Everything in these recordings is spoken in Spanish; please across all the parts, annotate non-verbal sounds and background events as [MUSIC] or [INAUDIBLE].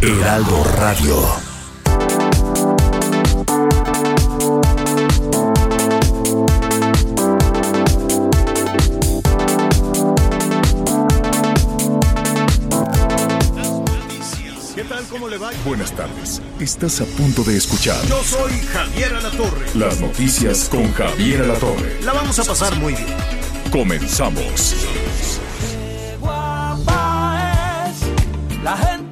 Heraldo Radio. ¿Qué tal? ¿Cómo le va? Buenas tardes. Estás a punto de escuchar Yo soy Javier Alatorre. las noticias con Javier Alatorre. La vamos a pasar muy bien. Comenzamos. guapa es la gente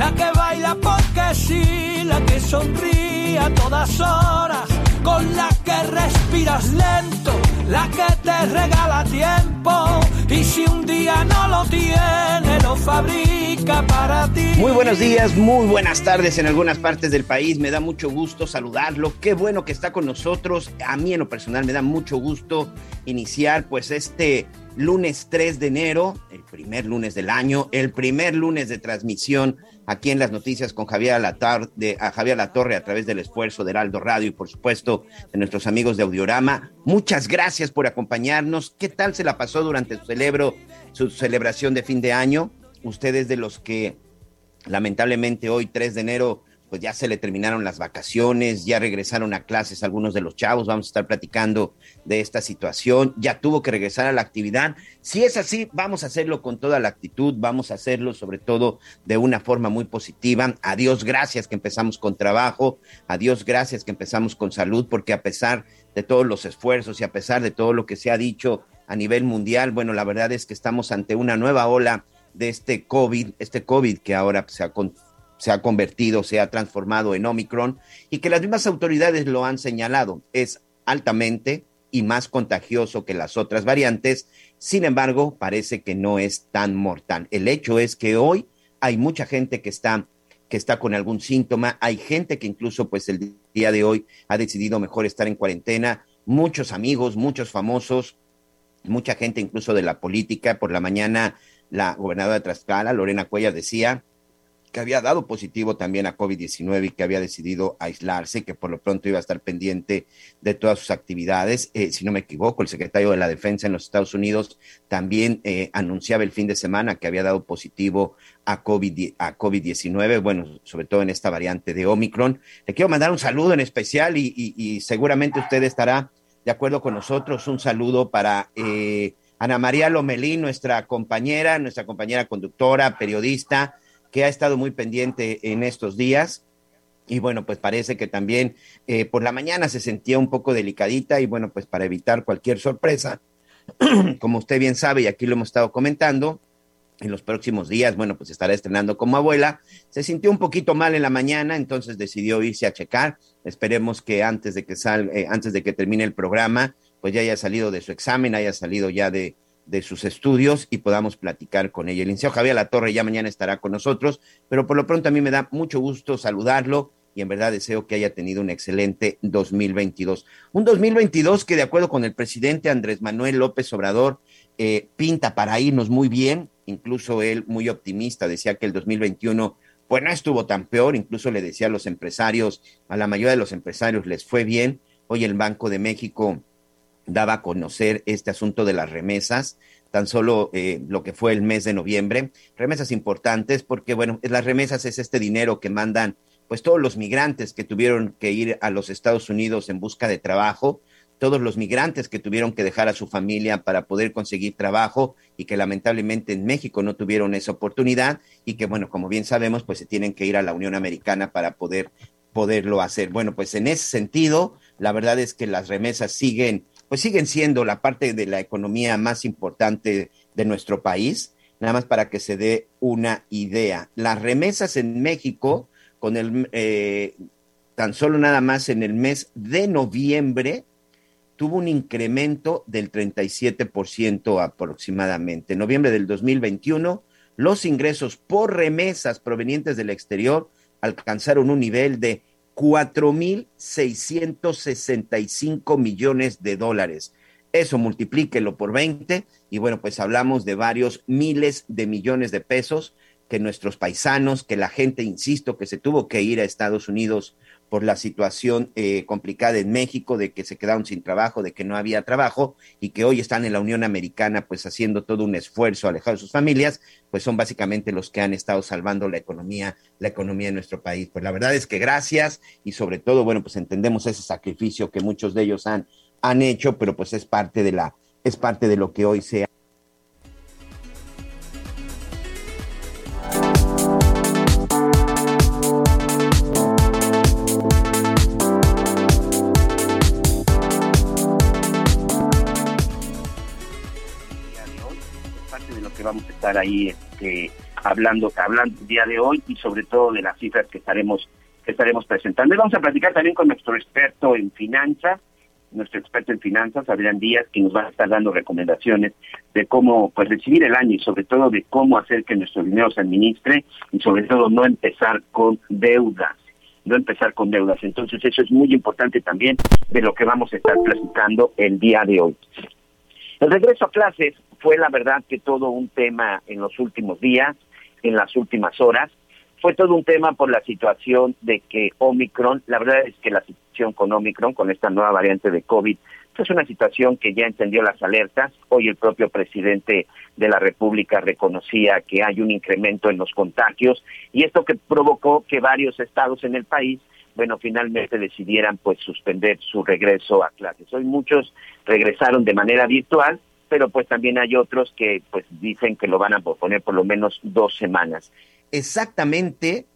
la que baila porque sí, la que sonríe a todas horas, con la que respiras lento, la que te regala tiempo, y si un día no lo tiene, lo fabrica para ti. Muy buenos días, muy buenas tardes en algunas partes del país. Me da mucho gusto saludarlo. Qué bueno que está con nosotros. A mí en lo personal me da mucho gusto iniciar pues este lunes 3 de enero, el primer lunes del año, el primer lunes de transmisión aquí en las noticias con Javier Alatar, de, a Javier a través del esfuerzo de Heraldo Radio y por supuesto de nuestros amigos de Audiorama. Muchas gracias por acompañarnos. ¿Qué tal se la pasó durante su, celebro, su celebración de fin de año? Ustedes de los que lamentablemente hoy 3 de enero pues ya se le terminaron las vacaciones, ya regresaron a clases algunos de los chavos, vamos a estar platicando de esta situación, ya tuvo que regresar a la actividad. Si es así, vamos a hacerlo con toda la actitud, vamos a hacerlo sobre todo de una forma muy positiva. Adiós, gracias que empezamos con trabajo, adiós, gracias que empezamos con salud, porque a pesar de todos los esfuerzos y a pesar de todo lo que se ha dicho a nivel mundial, bueno, la verdad es que estamos ante una nueva ola de este COVID, este COVID que ahora se ha se ha convertido, se ha transformado en Omicron y que las mismas autoridades lo han señalado. Es altamente y más contagioso que las otras variantes. Sin embargo, parece que no es tan mortal. El hecho es que hoy hay mucha gente que está que está con algún síntoma, hay gente que incluso pues el día de hoy ha decidido mejor estar en cuarentena, muchos amigos, muchos famosos, mucha gente incluso de la política. Por la mañana la gobernadora de Tlaxcala, Lorena Cuellar, decía que había dado positivo también a COVID-19 y que había decidido aislarse, que por lo pronto iba a estar pendiente de todas sus actividades. Eh, si no me equivoco, el secretario de la Defensa en los Estados Unidos también eh, anunciaba el fin de semana que había dado positivo a COVID, a COVID-19, bueno, sobre todo en esta variante de Omicron. Le quiero mandar un saludo en especial y, seguramente usted estará de acuerdo con nosotros. Un saludo para... Eh, Ana María Lomelín, nuestra compañera, nuestra compañera conductora, periodista, que ha estado muy pendiente en estos días. Y bueno, pues parece que también eh, por la mañana se sentía un poco delicadita y bueno, pues para evitar cualquier sorpresa, [CLEARS THROAT] como usted bien sabe y aquí lo hemos estado comentando, en los próximos días, bueno, pues estará estrenando como abuela. Se sintió un poquito mal en la mañana, entonces decidió irse a checar. Esperemos que antes de que salga, eh, antes de que termine el programa, pues ya haya salido de su examen, haya salido ya de, de sus estudios y podamos platicar con ella. El licenciado Javier Latorre ya mañana estará con nosotros, pero por lo pronto a mí me da mucho gusto saludarlo y en verdad deseo que haya tenido un excelente 2022. Un 2022 que de acuerdo con el presidente Andrés Manuel López Obrador eh, pinta para irnos muy bien, incluso él muy optimista, decía que el 2021 pues no estuvo tan peor, incluso le decía a los empresarios, a la mayoría de los empresarios les fue bien. Hoy el Banco de México daba a conocer este asunto de las remesas, tan solo eh, lo que fue el mes de noviembre, remesas importantes porque, bueno, las remesas es este dinero que mandan pues todos los migrantes que tuvieron que ir a los Estados Unidos en busca de trabajo, todos los migrantes que tuvieron que dejar a su familia para poder conseguir trabajo y que lamentablemente en México no tuvieron esa oportunidad y que, bueno, como bien sabemos, pues se tienen que ir a la Unión Americana para poder poderlo hacer. Bueno, pues en ese sentido, la verdad es que las remesas siguen pues siguen siendo la parte de la economía más importante de nuestro país. Nada más para que se dé una idea. Las remesas en México, con el eh, tan solo nada más en el mes de noviembre, tuvo un incremento del 37% aproximadamente. En noviembre del 2021, los ingresos por remesas provenientes del exterior alcanzaron un nivel de 4.665 millones de dólares. Eso multiplíquelo por 20 y bueno, pues hablamos de varios miles de millones de pesos que nuestros paisanos, que la gente, insisto, que se tuvo que ir a Estados Unidos por la situación eh, complicada en México, de que se quedaron sin trabajo, de que no había trabajo y que hoy están en la Unión Americana pues haciendo todo un esfuerzo alejado de sus familias, pues son básicamente los que han estado salvando la economía, la economía de nuestro país. Pues la verdad es que gracias y sobre todo, bueno, pues entendemos ese sacrificio que muchos de ellos han, han hecho, pero pues es parte de la, es parte de lo que hoy se ahí este, hablando, hablando el día de hoy y sobre todo de las cifras que estaremos, que estaremos presentando. Y vamos a platicar también con nuestro experto en finanzas, nuestro experto en finanzas, Adrián Díaz, que nos va a estar dando recomendaciones de cómo pues recibir el año y sobre todo de cómo hacer que nuestro dinero se administre y sobre todo no empezar con deudas no empezar con deudas. Entonces eso es muy importante también de lo que vamos a estar platicando el día de hoy. El regreso a clases fue la verdad que todo un tema en los últimos días, en las últimas horas. Fue todo un tema por la situación de que Omicron, la verdad es que la situación con Omicron, con esta nueva variante de COVID, es una situación que ya encendió las alertas. Hoy el propio presidente de la República reconocía que hay un incremento en los contagios y esto que provocó que varios estados en el país bueno, finalmente decidieran pues suspender su regreso a clases. Hoy muchos regresaron de manera virtual, pero pues también hay otros que pues dicen que lo van a posponer por lo menos dos semanas. Exactamente,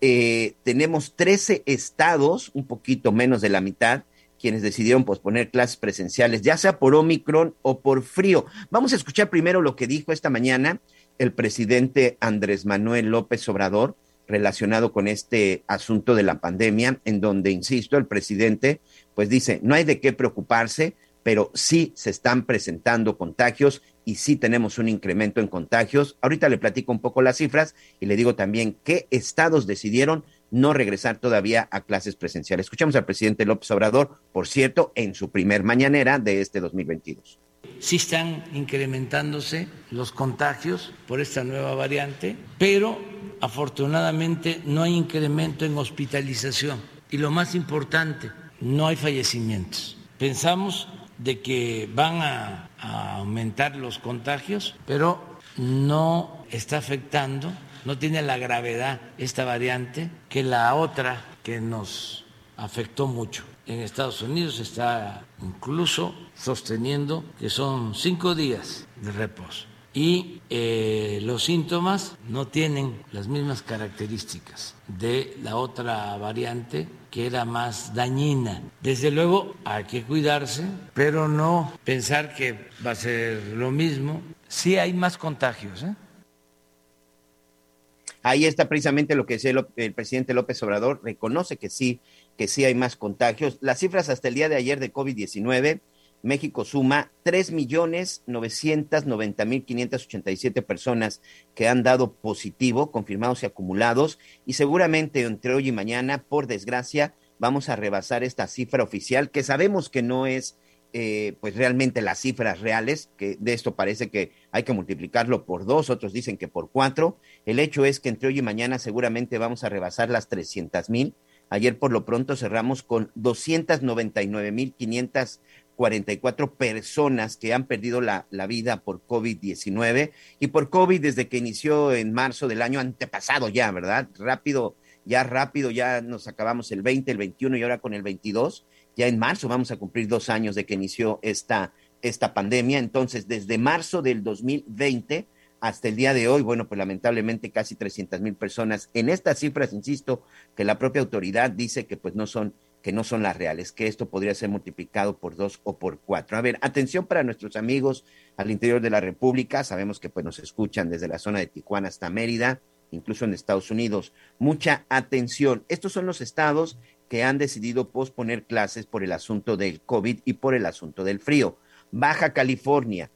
eh, tenemos 13 estados, un poquito menos de la mitad, quienes decidieron posponer clases presenciales, ya sea por Omicron o por frío. Vamos a escuchar primero lo que dijo esta mañana el presidente Andrés Manuel López Obrador relacionado con este asunto de la pandemia, en donde, insisto, el presidente pues dice, no hay de qué preocuparse, pero sí se están presentando contagios y sí tenemos un incremento en contagios. Ahorita le platico un poco las cifras y le digo también qué estados decidieron no regresar todavía a clases presenciales. Escuchamos al presidente López Obrador, por cierto, en su primer mañanera de este 2022. Sí están incrementándose los contagios por esta nueva variante, pero afortunadamente no hay incremento en hospitalización. Y lo más importante, no hay fallecimientos. Pensamos de que van a, aumentar los contagios, pero no está afectando, no tiene la gravedad esta variante que la otra que nos afectó mucho. En Estados Unidos está incluso sosteniendo que son cinco días de reposo y eh, los síntomas no tienen las mismas características de la otra variante que era más dañina. Desde luego hay que cuidarse, pero no pensar que va a ser lo mismo. Sí hay más contagios. ¿eh? Ahí está precisamente lo que decía el, el, presidente López Obrador, reconoce que sí, que sí hay más contagios. Las cifras hasta el día de ayer de COVID-19 México suma 3.990.587 personas que han dado positivo, confirmados y acumulados, y seguramente entre hoy y mañana, por desgracia, vamos a rebasar esta cifra oficial, que sabemos que no es eh, pues realmente las cifras reales, que de esto parece que hay que multiplicarlo por dos, otros dicen que por cuatro. El hecho es que entre hoy y mañana seguramente vamos a rebasar las 300 mil. Ayer por lo pronto cerramos con 299.500 44 personas que han perdido la, la vida por COVID-19 y por COVID desde que inició en marzo del año antepasado ya, ¿verdad? Rápido, ya rápido, ya nos acabamos el 20, el 21 y ahora con el 22. Ya en marzo vamos a cumplir dos años de que inició esta, esta pandemia. Entonces, desde marzo del 2020 hasta el día de hoy, bueno, pues lamentablemente casi 300 mil personas. En estas cifras, insisto, que la propia autoridad dice que pues no son que no son las reales, que esto podría ser multiplicado por dos o por cuatro. A ver, atención para nuestros amigos al interior de la República, sabemos que pues nos escuchan desde la zona de Tijuana hasta Mérida, incluso en Estados Unidos. Mucha atención. Estos son los estados que han decidido posponer clases por el asunto del COVID y por el asunto del frío. Baja California,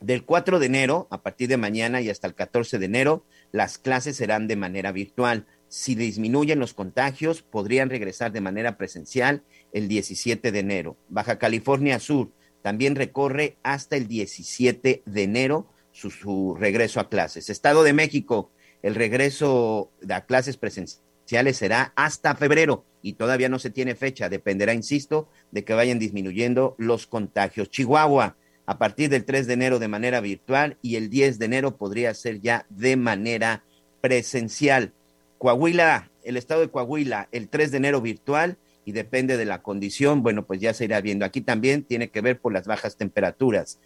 del 4 de enero, a partir de mañana y hasta el 14 de enero, las clases serán de manera virtual. Si disminuyen los contagios, podrían regresar de manera presencial el 17 de enero. Baja California Sur también recorre hasta el 17 de enero su, regreso a clases. Estado de México, el regreso a clases presenciales será hasta febrero y todavía no se tiene fecha. Dependerá, insisto, de que vayan disminuyendo los contagios. Chihuahua, a partir del 3 de enero de manera virtual y el 10 de enero podría ser ya de manera presencial. Coahuila, el estado de Coahuila, el 3 de enero virtual y depende de la condición, bueno, pues ya se irá viendo. Aquí también tiene que ver por las bajas temperaturas.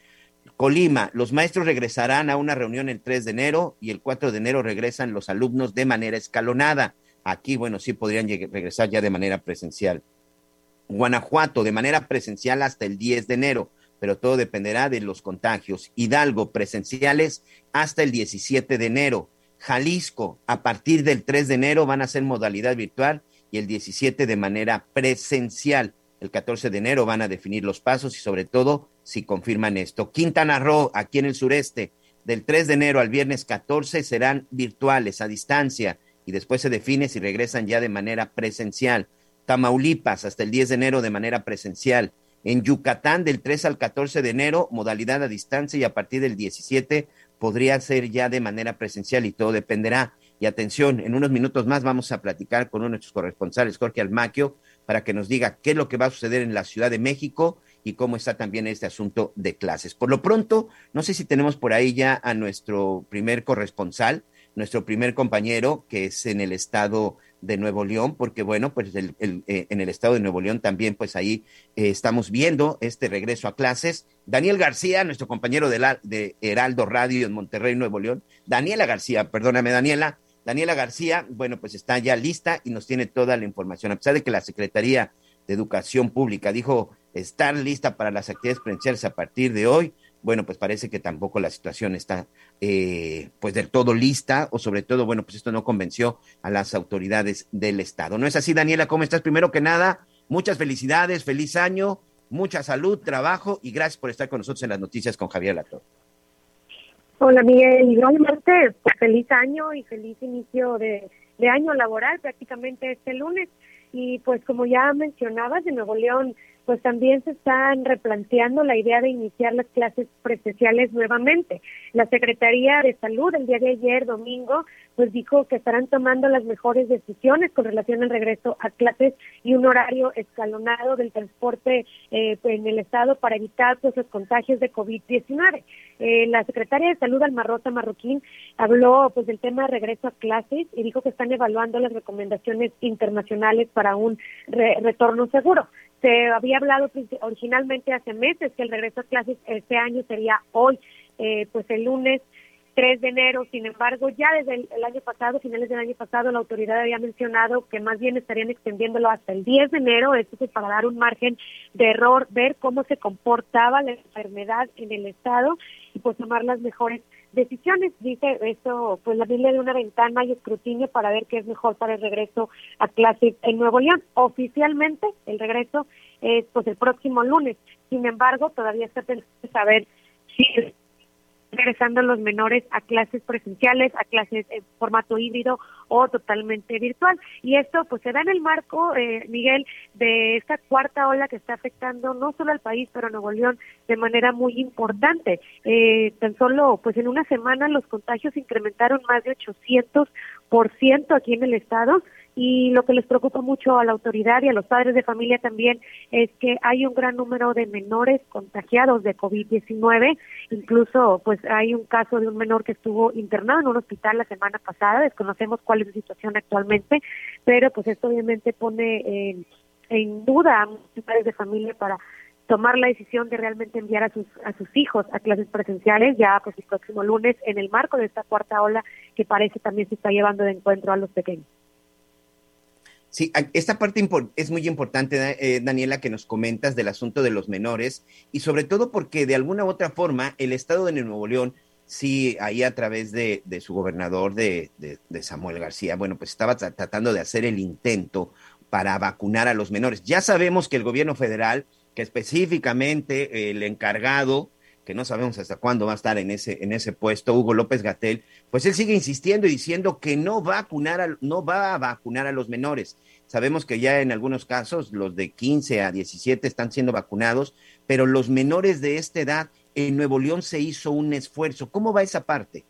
Colima, los maestros regresarán a una reunión el 3 de enero y el 4 de enero regresan los alumnos de manera escalonada. Aquí, bueno, sí podrían regresar ya de manera presencial. Guanajuato, de manera presencial hasta el 10 de enero, pero todo dependerá de los contagios. Hidalgo, presenciales hasta el 17 de enero. Jalisco, a partir del 3 de enero van a ser modalidad virtual y el 17 de manera presencial. El 14 de enero van a definir los pasos y sobre todo si confirman esto. Quintana Roo, aquí en el sureste, del 3 de enero al viernes 14 serán virtuales a distancia y después se define si regresan ya de manera presencial. Tamaulipas hasta el 10 de enero de manera presencial. En Yucatán del 3 al 14 de enero, modalidad a distancia y a partir del 17 podría ser ya de manera presencial y todo dependerá. Y atención, en unos minutos más vamos a platicar con uno de nuestros corresponsales, Jorge Almaquio, para que nos diga qué es lo que va a suceder en la Ciudad de México y cómo está también este asunto de clases. Por lo pronto, no sé si tenemos por ahí ya a nuestro primer corresponsal, nuestro primer compañero, que es en el estado de Nuevo León, porque bueno, pues el, eh, en el estado de Nuevo León también, pues ahí eh, estamos viendo este regreso a clases. Daniel García, nuestro compañero de, la, de Heraldo Radio en Monterrey, Nuevo León. Daniela García, perdóname, Daniela. Daniela García, bueno, pues está ya lista y nos tiene toda la información. A pesar de que la Secretaría de Educación Pública dijo estar lista para las actividades presenciales a partir de hoy, bueno, pues parece que tampoco la situación está eh, pues del todo lista o sobre todo, bueno, pues esto no convenció a las autoridades del Estado. ¿No es así, Daniela? ¿Cómo estás? Primero que nada, muchas felicidades, feliz año, mucha salud, trabajo y gracias por estar con nosotros en las noticias con Javier Lator. Hola Miguel, igualmente pues, feliz año y feliz inicio de, de año laboral prácticamente este lunes. Y pues como ya mencionabas, de Nuevo León pues también se están replanteando la idea de iniciar las clases presenciales nuevamente. La Secretaría de Salud el día de ayer, domingo, pues dijo que estarán tomando las mejores decisiones con relación al regreso a clases y un horario escalonado del transporte eh, en el estado para evitar pues, los contagios de COVID-19. Eh, la secretaria de Salud, Almarrota Marroquín, habló pues del tema de regreso a clases y dijo que están evaluando las recomendaciones internacionales para un retorno seguro. Se había hablado originalmente hace meses que el regreso a clases este año sería hoy, eh, pues el lunes 3 de enero. Sin embargo, ya desde el, año pasado, finales del año pasado, la autoridad había mencionado que más bien estarían extendiéndolo hasta el 10 de enero, esto es para dar un margen de error, ver cómo se comportaba la enfermedad en el estado y pues tomar las mejores decisiones. Dice esto, pues la Biblia de una ventana y escrutinio para ver qué es mejor para el regreso a clases en Nuevo León. Oficialmente, el regreso es pues el próximo lunes. Sin embargo, todavía está pensando saber si regresando los menores a clases presenciales, a clases en formato híbrido o totalmente virtual. Y esto pues se da en el marco, eh, Miguel, de esta cuarta ola que está afectando no solo al país, pero a Nuevo León de manera muy importante. Eh, tan solo pues en una semana los contagios incrementaron más de 800% aquí en el estado y lo que les preocupa mucho a la autoridad y a los padres de familia también es que hay un gran número de menores contagiados de COVID-19, incluso pues hay un caso de un menor que estuvo internado en un hospital la semana pasada, desconocemos cuál es la situación actualmente, pero pues esto obviamente pone en, duda a muchos padres de familia para tomar la decisión de realmente enviar a sus a sus hijos a clases presenciales ya pues el próximo lunes en el marco de esta cuarta ola que parece también se está llevando de encuentro a los pequeños. Sí, esta parte es muy importante, eh, Daniela, que nos comentas del asunto de los menores y sobre todo porque de alguna u otra forma el Estado de Nuevo León, sí, ahí a través de, su gobernador, de, Samuel García, bueno, pues estaba tratando de hacer el intento para vacunar a los menores. Ya sabemos que el gobierno federal, que específicamente el encargado, que no sabemos hasta cuándo va a estar en ese, en ese puesto, Hugo López Gatel, pues él sigue insistiendo y diciendo que no vacunar a, no va a vacunar a los menores. Sabemos que ya en algunos casos los de 15 a 17 están siendo vacunados, pero los menores de esta edad, en Nuevo León se hizo un esfuerzo. ¿Cómo va esa parte?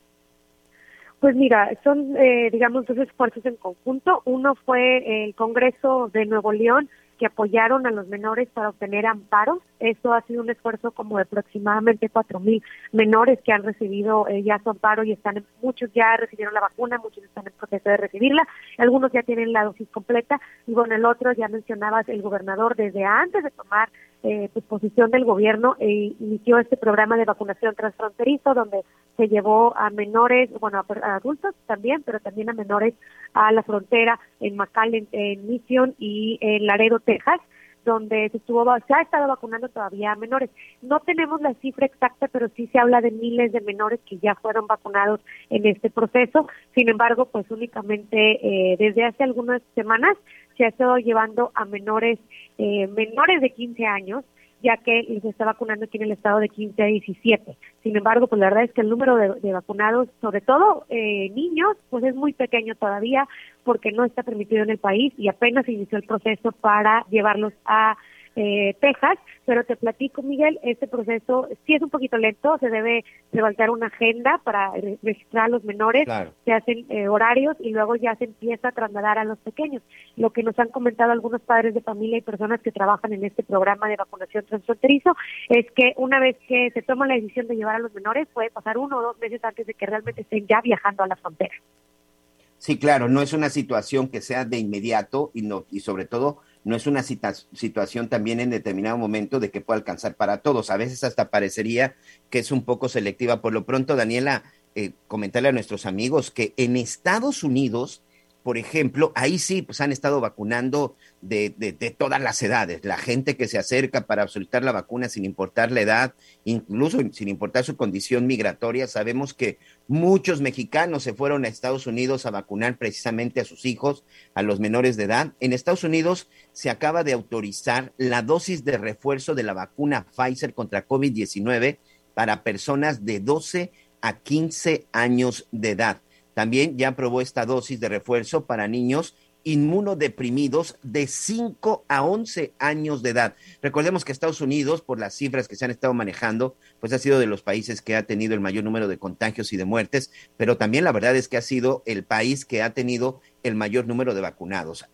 Pues mira, son, eh, digamos, dos esfuerzos en conjunto. Uno fue el Congreso de Nuevo León, que apoyaron a los menores para obtener amparos. Eso ha sido un esfuerzo como de aproximadamente cuatro mil menores que han recibido eh, ya su amparo y están, muchos ya recibieron la vacuna, muchos están en proceso de recibirla, algunos ya tienen la dosis completa y bueno, el otro ya mencionabas el gobernador desde antes de tomar eh, pues, posición del gobierno e inició este programa de vacunación transfronterizo donde se llevó a menores, bueno, a, adultos también, pero también a menores a la frontera en McAllen, en Mission y en Laredo, Texas donde se estuvo se ha estado vacunando todavía a menores. No tenemos la cifra exacta, pero sí se habla de miles de menores que ya fueron vacunados en este proceso. Sin embargo, pues únicamente eh, desde hace algunas semanas se ha estado llevando a menores eh, menores de 15 años, ya que se está vacunando aquí en el estado de 15 a 17. Sin embargo, pues la verdad es que el número de, vacunados, sobre todo eh, niños, pues es muy pequeño todavía porque no está permitido en el país y apenas inició el proceso para llevarlos a eh, Texas, pero te platico, Miguel, este proceso sí es un poquito lento, se debe levantar una agenda para registrar a los menores, se hacen eh, horarios y luego ya se empieza a trasladar a los pequeños. Lo que nos han comentado algunos padres de familia y personas que trabajan en este programa de vacunación transfronterizo es que una vez que se toma la decisión de llevar a los menores, puede pasar uno o dos meses antes de que realmente estén ya viajando a la frontera. Sí, claro, no es una situación que sea de inmediato y no y sobre todo no es una situación también en determinado momento de que pueda alcanzar para todos. A veces hasta parecería que es un poco selectiva. Por lo pronto, Daniela, eh, comentarle a nuestros amigos que en Estados Unidos por ejemplo, ahí sí, pues han estado vacunando de, de, todas las edades, la gente que se acerca para solicitar la vacuna sin importar la edad, incluso sin importar su condición migratoria. Sabemos que muchos mexicanos se fueron a Estados Unidos a vacunar precisamente a sus hijos, a los menores de edad. En Estados Unidos se acaba de autorizar la dosis de refuerzo de la vacuna Pfizer contra COVID-19 para personas de 12 a 15 años de edad. También ya aprobó esta dosis de refuerzo para niños inmunodeprimidos de 5 a 11 años de edad. Recordemos que Estados Unidos, por las cifras que se han estado manejando, pues ha sido de los países que ha tenido el mayor número de contagios y de muertes, pero también la verdad es que ha sido el país que ha tenido el mayor número de vacunados.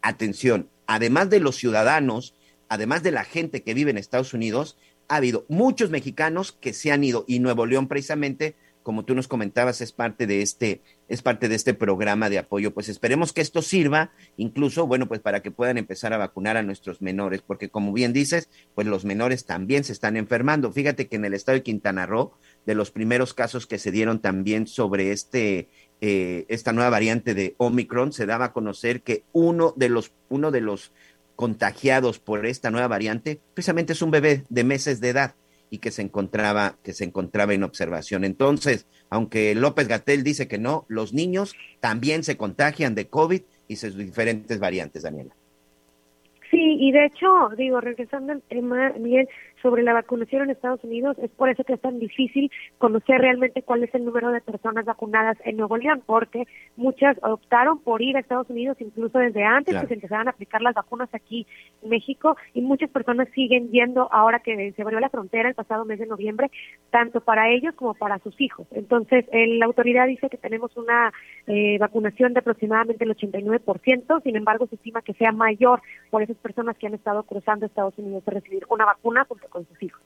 Atención, además de los ciudadanos, además de la gente que vive en Estados Unidos, ha habido muchos mexicanos que se han ido y Nuevo León precisamente como tú nos comentabas, es parte de este, es parte de este programa de apoyo. Pues esperemos que esto sirva, incluso, bueno, pues para que puedan empezar a vacunar a nuestros menores, porque como bien dices, pues los menores también se están enfermando. Fíjate que en el estado de Quintana Roo, de los primeros casos que se dieron también sobre este, eh, esta nueva variante de Omicron, se daba a conocer que uno de los, uno de los contagiados por esta nueva variante, precisamente es un bebé de meses de edad y que se encontraba, que se encontraba en observación. Entonces, aunque López Gatel dice que no, los niños también se contagian de COVID y sus diferentes variantes, Daniela. Sí, y de hecho, digo, regresando al tema, Miguel, sobre la vacunación en Estados Unidos, es por eso que es tan difícil conocer realmente cuál es el número de personas vacunadas en Nuevo León, porque muchas optaron por ir a Estados Unidos incluso desde antes que se empezaran a aplicar las vacunas aquí en México, y muchas personas siguen yendo ahora que se abrió la frontera el pasado mes de noviembre, tanto para ellos como para sus hijos. Entonces, la autoridad dice que tenemos una eh, vacunación de aproximadamente el 89%, sin embargo, se estima que sea mayor por esas personas que han estado cruzando Estados Unidos a recibir una vacuna junto con sus hijos.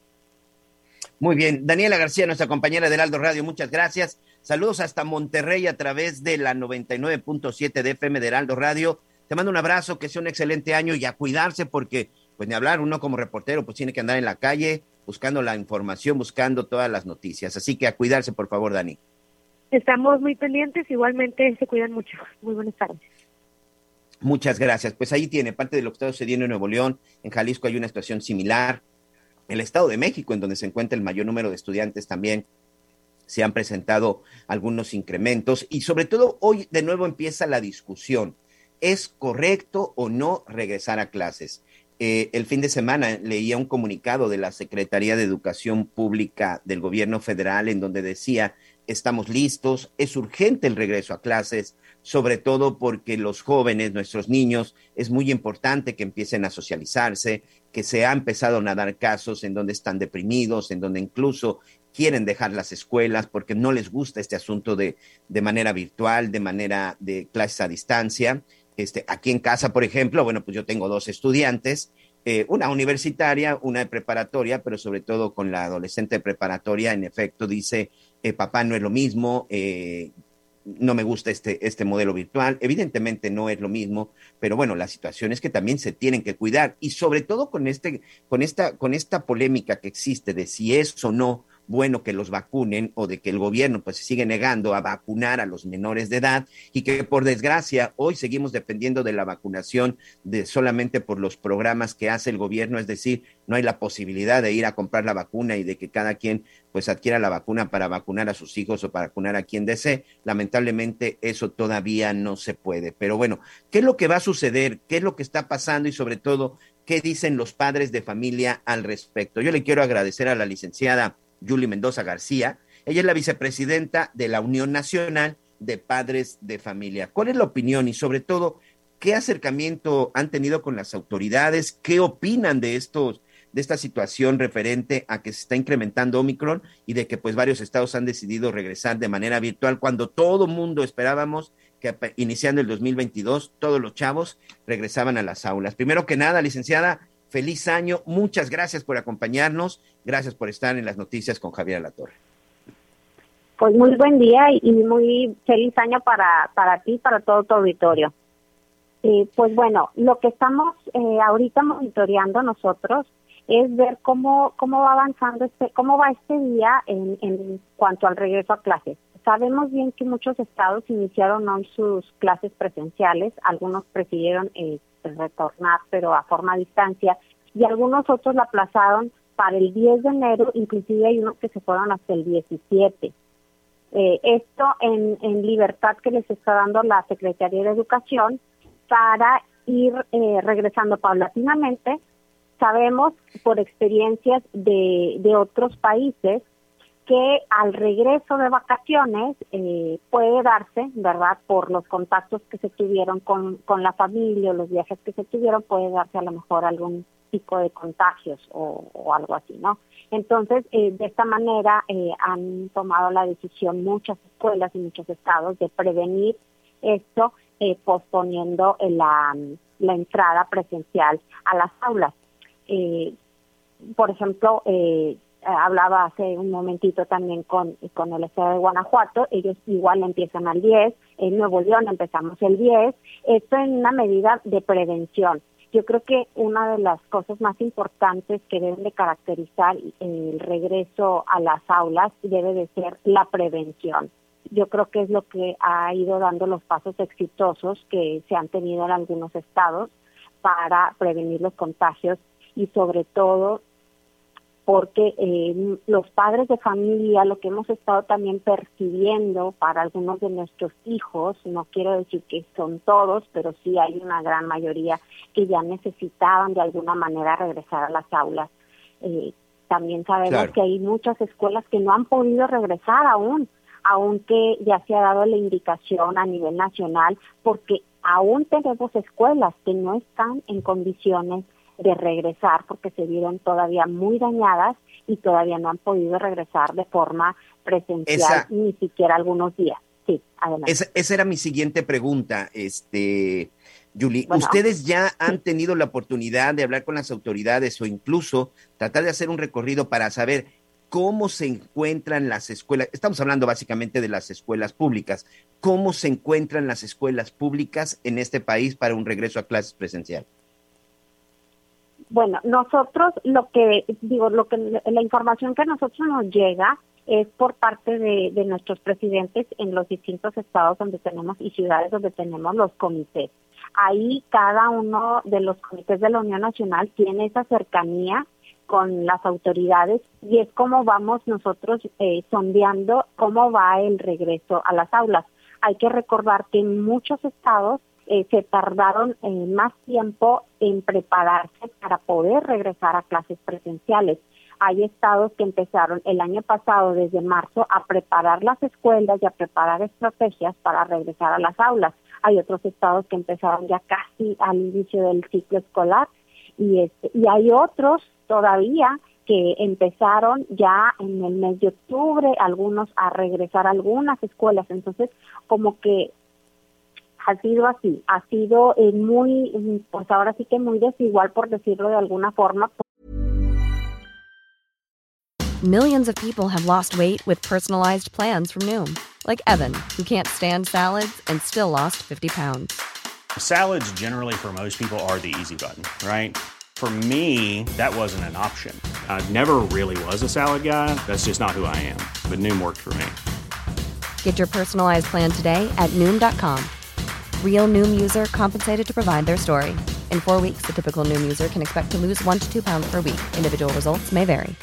Muy bien. Daniela García, nuestra compañera de Heraldo Radio, muchas gracias. Saludos hasta Monterrey a través de la 99.7 de FM de Heraldo Radio. Te mando un abrazo, que sea un excelente año y a cuidarse porque, pues ni hablar, uno como reportero pues tiene que andar en la calle buscando la información, buscando todas las noticias. Así que a cuidarse, por favor, Dani. Estamos muy pendientes, igualmente se cuidan mucho. Muy buenas tardes. Muchas gracias. Pues ahí tiene parte de lo que está sucediendo en Nuevo León. En Jalisco hay una situación similar. El Estado de México, en donde se encuentra el mayor número de estudiantes también, se han presentado algunos incrementos y sobre todo hoy de nuevo empieza la discusión. ¿Es correcto o no regresar a clases? Eh, el fin de semana leía un comunicado de la Secretaría de Educación Pública del Gobierno Federal en donde decía, estamos listos, es urgente el regreso a clases, sobre todo porque los jóvenes, nuestros niños, es muy importante que empiecen a socializarse, que se ha empezado a dar casos en donde están deprimidos, en donde incluso quieren dejar las escuelas porque no les gusta este asunto de, de manera virtual, de manera de clases a distancia. Este, aquí en casa, por ejemplo, bueno, pues yo tengo dos estudiantes, eh, una universitaria, una de preparatoria, pero sobre todo con la adolescente de preparatoria, en efecto, dice, eh, papá no es lo mismo, eh, no me gusta este, este modelo virtual. Evidentemente no es lo mismo, pero bueno, la situación es que también se tienen que cuidar y sobre todo con, este, con, esta, con esta polémica que existe de si es o no bueno que los vacunen o de que el gobierno pues se sigue negando a vacunar a los menores de edad y que por desgracia hoy seguimos dependiendo de la vacunación de solamente por los programas que hace el gobierno, es decir, no hay la posibilidad de ir a comprar la vacuna y de que cada quien pues adquiera la vacuna para vacunar a sus hijos o para vacunar a quien desee. Lamentablemente eso todavía no se puede. Pero bueno, ¿qué es lo que va a suceder? ¿Qué es lo que está pasando? Y sobre todo, ¿qué dicen los padres de familia al respecto? Yo le quiero agradecer a la licenciada Julie Mendoza García. Ella es la vicepresidenta de la Unión Nacional de Padres de Familia. ¿Cuál es la opinión y sobre todo qué acercamiento han tenido con las autoridades? ¿Qué opinan de estos de esta situación referente a que se está incrementando Omicron y de que pues varios estados han decidido regresar de manera virtual cuando todo mundo esperábamos que iniciando el 2022 todos los chavos regresaban a las aulas. Primero que nada, licenciada, feliz año. Muchas gracias por acompañarnos. Gracias por estar en las noticias con Javier Alatorre. Pues muy buen día y muy feliz año para, para ti para todo tu auditorio. Eh, pues bueno, lo que estamos eh, ahorita monitoreando nosotros es ver cómo, cómo va avanzando este, cómo va este día en, en cuanto al regreso a clases. Sabemos bien que muchos estados iniciaron hoy sus clases presenciales, algunos prefirieron eh, retornar, pero a forma a distancia, y algunos otros la aplazaron para el 10 de enero, inclusive hay unos que se fueron hasta el 17. Eh, esto en, en libertad que les está dando la Secretaría de Educación para ir eh, regresando paulatinamente. Sabemos por experiencias de, de otros países que al regreso de vacaciones eh, puede darse, ¿verdad? Por los contactos que se tuvieron con, con la familia o los viajes que se tuvieron, puede darse a lo mejor algún tipo de contagios o, algo así, ¿no? Entonces, eh, de esta manera eh, han tomado la decisión muchas escuelas y muchos estados de prevenir esto, posponiendo la, la entrada presencial a las aulas. por ejemplo, eh, eh, hablaba hace un momentito también con, con el estado de Guanajuato, ellos igual empiezan al 10, en Nuevo León empezamos el 10, esto en una medida de prevención. Yo creo que una de las cosas más importantes que deben de caracterizar el regreso a las aulas debe de ser la prevención. Yo creo que es lo que ha ido dando los pasos exitosos que se han tenido en algunos estados para prevenir los contagios y sobre todo porque eh, los padres de familia, lo que hemos estado también percibiendo para algunos de nuestros hijos, no quiero decir que son todos, pero sí hay una gran mayoría que ya necesitaban de alguna manera regresar a las aulas. Eh, también sabemos que hay muchas escuelas que no han podido regresar aún, aunque ya se ha dado la indicación a nivel nacional, porque aún tenemos escuelas que no están en condiciones de regresar porque se vieron todavía muy dañadas y todavía no han podido regresar de forma presencial ni siquiera algunos días. Sí, Esa, esa, era mi siguiente pregunta, este, Julie. ¿Ustedes ya han tenido la oportunidad de hablar con las autoridades o incluso tratar de hacer un recorrido para saber cómo se encuentran las escuelas? Estamos hablando básicamente de las escuelas públicas. ¿Cómo se encuentran las escuelas públicas en este país para un regreso a clases presencial? Bueno, nosotros lo que digo, lo que la información que a nosotros nos llega es por parte de, nuestros presidentes en los distintos estados donde tenemos y ciudades donde tenemos los comités. Ahí cada uno de los comités de la Unión Nacional tiene esa cercanía con las autoridades y es como vamos nosotros eh, sondeando cómo va el regreso a las aulas. Hay que recordar que en muchos estados eh, se tardaron eh, más tiempo en prepararse para poder regresar a clases presenciales. Hay estados que empezaron el año pasado, desde marzo, a preparar las escuelas y a preparar estrategias para regresar a las aulas. Hay otros estados que empezaron ya casi al inicio del ciclo escolar y, este, y hay otros todavía que empezaron ya en el mes de octubre, algunos a regresar a algunas escuelas. Entonces, como que ha sido así, ha sido eh, muy, pues ahora sí que muy desigual, por decirlo de alguna forma. Millions of people have lost weight with personalized plans from Noom, like Evan, who can't stand salads and still lost 50 pounds. Salads, generally, for most people, are the easy button, right? For me, that wasn't an option. I never really was a salad guy. That's just not who I am. But Noom worked for me. Get your personalized plan today at Noom.com. Real Noom user compensated to provide their story. In four weeks, the typical Noom user can expect to lose one to two pounds per week. Individual results may vary.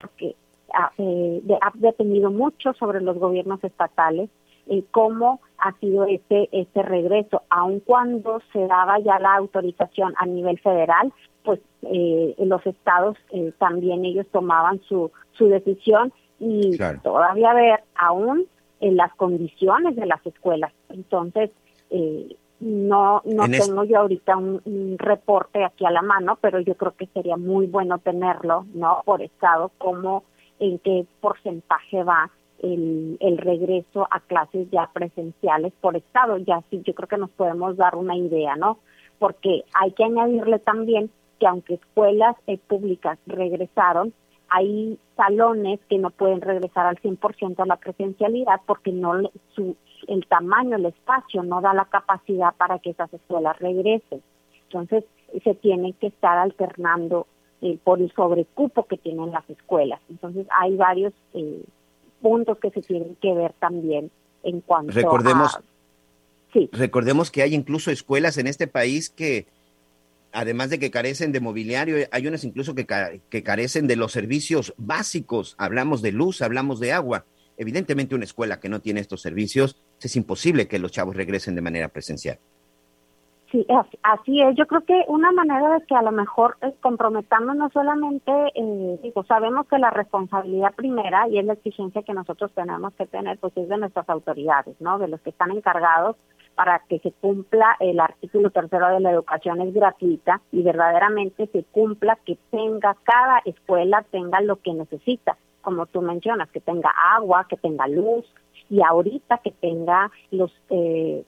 Porque ah, eh, de, ha dependido mucho sobre los gobiernos estatales eh, cómo ha sido este, este regreso, aun cuando se daba ya la autorización a nivel federal, pues eh, los estados eh, también ellos tomaban su, su decisión y todavía ver aún en las condiciones de las escuelas. Entonces, eh, no, no tengo yo ahorita un, un, reporte aquí a la mano, pero yo creo que sería muy bueno tenerlo, ¿no? Por estado, como en qué porcentaje va el, el regreso a clases ya presenciales por estado. Ya sí, yo creo que nos podemos dar una idea, ¿no? Porque hay que añadirle también que aunque escuelas eh, públicas regresaron, hay salones que no pueden regresar al 100% a la presencialidad porque no su, el tamaño, el espacio no da la capacidad para que esas escuelas regresen. Entonces, se tiene que estar alternando eh, por el sobrecupo que tienen las escuelas. Entonces, hay varios eh, puntos que se tienen que ver también en cuanto recordemos, a... Sí. Recordemos que hay incluso escuelas en este país que, además de que carecen de mobiliario, hay unas incluso que, que carecen de los servicios básicos. Hablamos de luz, hablamos de agua. Evidentemente una escuela que no tiene estos servicios, es imposible que los chavos regresen de manera presencial. Sí, así es. Yo creo que una manera de que a lo mejor eh, comprometamos no solamente, eh, digo, sabemos que la responsabilidad primera y es la exigencia que nosotros tenemos que tener, pues es de nuestras autoridades, ¿no? De los que están encargados para que se cumpla el artículo tercero de la educación es gratuita y verdaderamente se cumpla que tenga cada escuela tenga lo que necesita, como tú mencionas, que tenga agua, que tenga luz y ahorita que tenga los eh,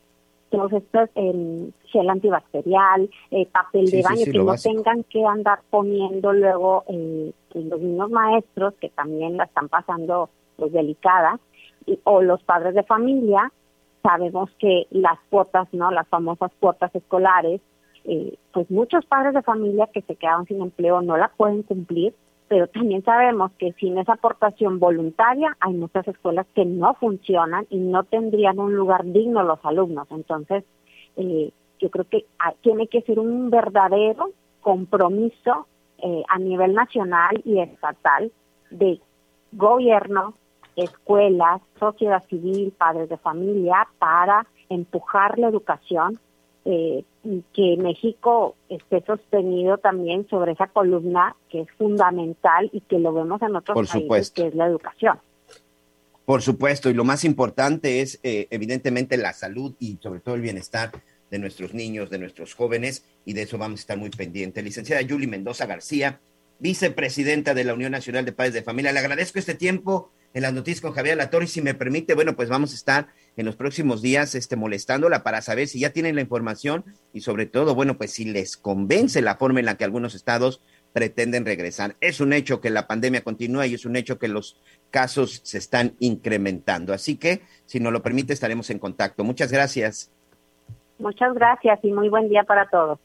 todos estos eh, gel antibacterial, eh, papel Sí, de baño, sí, que no básico. tengan que andar poniendo luego eh, los niños maestros, que también la están pasando pues delicada, y- o los padres de familia, sabemos que las cuotas, ¿no? Las famosas cuotas escolares, eh, pues muchos padres de familia que se quedaron sin empleo no la pueden cumplir, pero también sabemos que sin esa aportación voluntaria hay muchas escuelas que no funcionan y no tendrían un lugar digno los alumnos. Entonces, eh, yo creo que hay- tiene que ser un verdadero compromiso eh, a nivel nacional y estatal de gobierno, escuelas, sociedad civil, padres de familia para empujar la educación eh, y que México esté sostenido también sobre esa columna que es fundamental y que lo vemos en otros Por países, supuesto. que es la educación. Por supuesto, y lo más importante es eh, evidentemente la salud y sobre todo el bienestar de nuestros niños, de nuestros jóvenes, y de eso vamos a estar muy pendientes. Licenciada Yuli Mendoza García, vicepresidenta de la Unión Nacional de Padres de Familia, le agradezco este tiempo en las noticias con Javier Latorre, y si me permite, bueno, pues vamos a estar en los próximos días este, molestándola para saber si ya tienen la información y sobre todo, bueno, pues si les convence la forma en la que algunos estados pretenden regresar. Es un hecho que la pandemia continúa y es un hecho que los casos se están incrementando. Así que, si nos lo permite, estaremos en contacto. Muchas gracias. Muchas gracias y muy buen día para todos.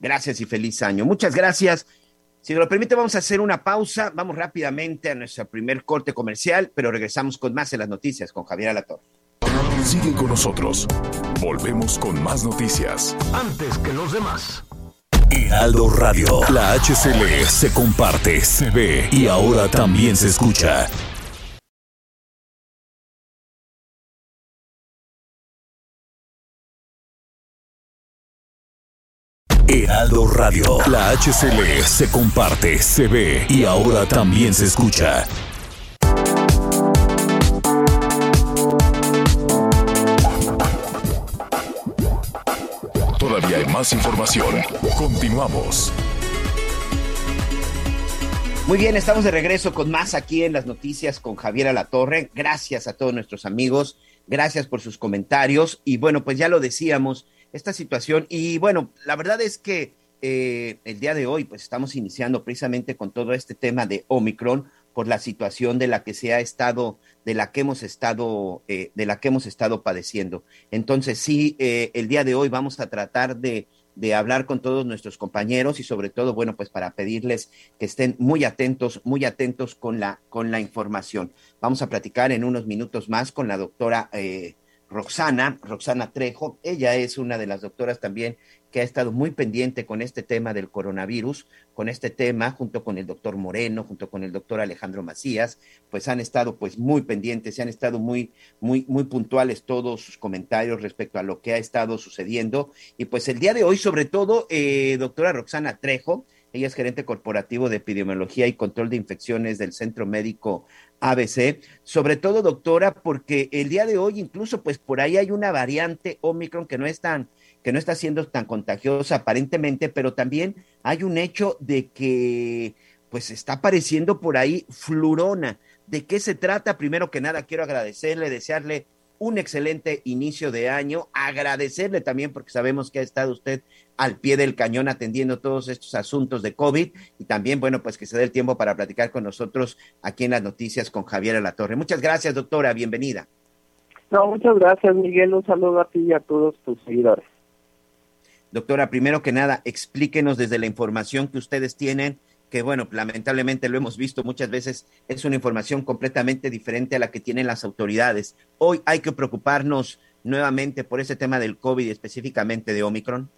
Gracias y feliz año. Muchas gracias. Si nos lo permite, vamos a hacer una pausa. Vamos rápidamente a nuestro primer corte comercial, pero regresamos con más en las noticias con Javier Alatorre. Sigue con nosotros. Volvemos con más noticias. Antes que los demás. Heraldo Radio. La HCL se comparte, se ve y ahora también se escucha. Radio. La HCL se comparte, se ve y ahora también se escucha. Todavía hay más información. Continuamos. Muy bien, estamos de regreso con más aquí en las noticias con Javier Alatorre. Gracias a todos nuestros amigos, gracias por sus comentarios. Y bueno, pues ya lo decíamos, esta situación. Y bueno, la verdad es que eh, el día de hoy, pues estamos iniciando precisamente con todo este tema de Omicron por la situación de la que se ha estado, de la que hemos estado, eh, de la que hemos estado padeciendo. Entonces, sí, eh, el día de hoy vamos a tratar de hablar con todos nuestros compañeros y sobre todo, bueno, pues para pedirles que estén muy atentos, muy atentos con la, con la información. Vamos a platicar en unos minutos más con la doctora Roxana, Roxana Trejo. Ella es una de las doctoras también que ha estado muy pendiente con este tema del coronavirus, con este tema, junto con el doctor Moreno, junto con el doctor Alejandro Macías, pues han estado pues muy pendientes, se han estado muy, muy, muy puntuales todos sus comentarios respecto a lo que ha estado sucediendo. Y pues el día de hoy, sobre todo, eh, doctora Roxana Trejo, ella es gerente corporativo de epidemiología y control de infecciones del Centro Médico ABC. Sobre todo, doctora, porque el día de hoy incluso pues por ahí hay una variante Omicron que no es tan que no está siendo tan contagiosa aparentemente, pero también hay un hecho de que pues está apareciendo por ahí flurona. ¿De qué se trata? Primero que nada, quiero agradecerle, desearle un excelente inicio de año, agradecerle también porque sabemos que ha estado usted al pie del cañón atendiendo todos estos asuntos de COVID y también, bueno, pues que se dé el tiempo para platicar con nosotros aquí en las noticias con Javier Torre. Muchas gracias, doctora, bienvenida. No, muchas gracias, Miguel. Un saludo a ti y a todos tus seguidores. Doctora, primero que nada, explíquenos desde la información que ustedes tienen, que bueno, lamentablemente lo hemos visto muchas veces, es una información completamente diferente a la que tienen las autoridades. Hoy hay que preocuparnos nuevamente por ese tema del COVID, específicamente de Omicron.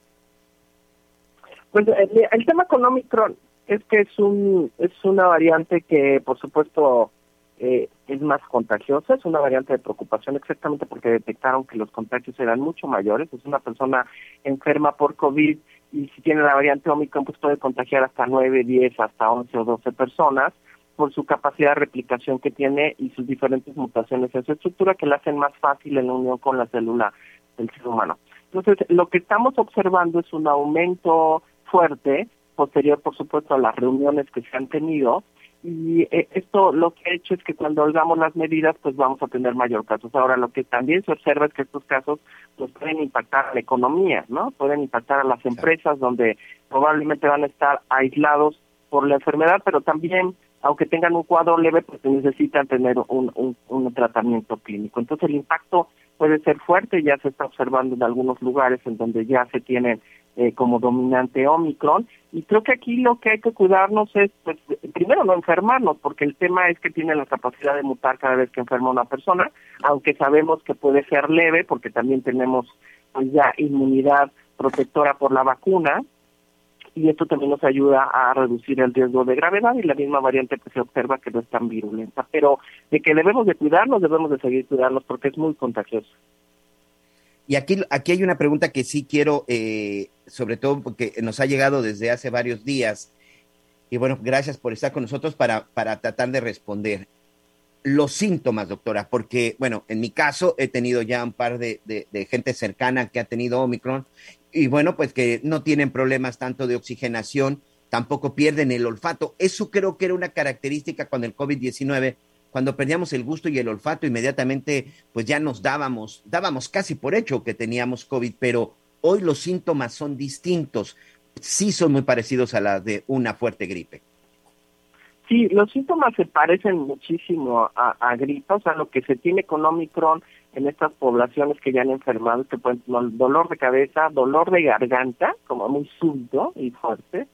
Pues el, el tema con Omicron es que es un es una variante que, por supuesto, eh, es más contagiosa, es una variante de preocupación exactamente porque detectaron que los contagios eran mucho mayores, es una persona enferma por COVID y si tiene la variante Omicron pues puede contagiar hasta 9, 10, hasta 11 o 12 personas por su capacidad de replicación que tiene y sus diferentes mutaciones en su estructura que la hacen más fácil en la unión con la célula del ser humano. Entonces, lo que estamos observando es un aumento fuerte, posterior por supuesto a las reuniones que se han tenido, y eh, esto lo que ha hecho es que cuando holgamos las medidas pues vamos a tener mayor casos. Ahora lo que también se observa es que estos casos pues pueden impactar a la economía, ¿no? Pueden impactar a las empresas donde probablemente van a estar aislados por la enfermedad, pero también aunque tengan un cuadro leve pues necesitan tener un, un, un tratamiento clínico. Entonces el impacto puede ser fuerte, ya se está observando en algunos lugares en donde ya se tienen eh, como dominante Omicron. Y creo que aquí lo que hay que cuidarnos es, pues, primero no enfermarnos, porque el tema es que tiene la capacidad de mutar cada vez que enferma una persona, aunque sabemos que puede ser leve, porque también tenemos pues, ya inmunidad protectora por la vacuna, y esto también nos ayuda a reducir el riesgo de gravedad y la misma variante que se observa que no es tan virulenta. Pero de que debemos de cuidarnos, debemos de seguir cuidarnos porque es muy contagioso. Y aquí, aquí hay una pregunta que sí quiero, eh, sobre todo porque nos ha llegado desde hace varios días. Y bueno, gracias por estar con nosotros para, para tratar de responder. Los síntomas, doctora, porque, bueno, en mi caso he tenido ya un par de, de gente cercana que ha tenido Omicron y bueno, pues que no tienen problemas tanto de oxigenación, tampoco pierden el olfato. Eso creo que era una característica con el COVID-19 cuando perdíamos el gusto y el olfato, inmediatamente pues ya nos dábamos, dábamos casi por hecho que teníamos COVID, pero hoy los síntomas son distintos, sí son muy parecidos a las de una fuerte gripe. Sí, los síntomas se parecen muchísimo a, sea, lo que se tiene con Omicron en estas poblaciones que ya han enfermado, que pueden dolor de cabeza, dolor de garganta, como muy súbito y fuerte,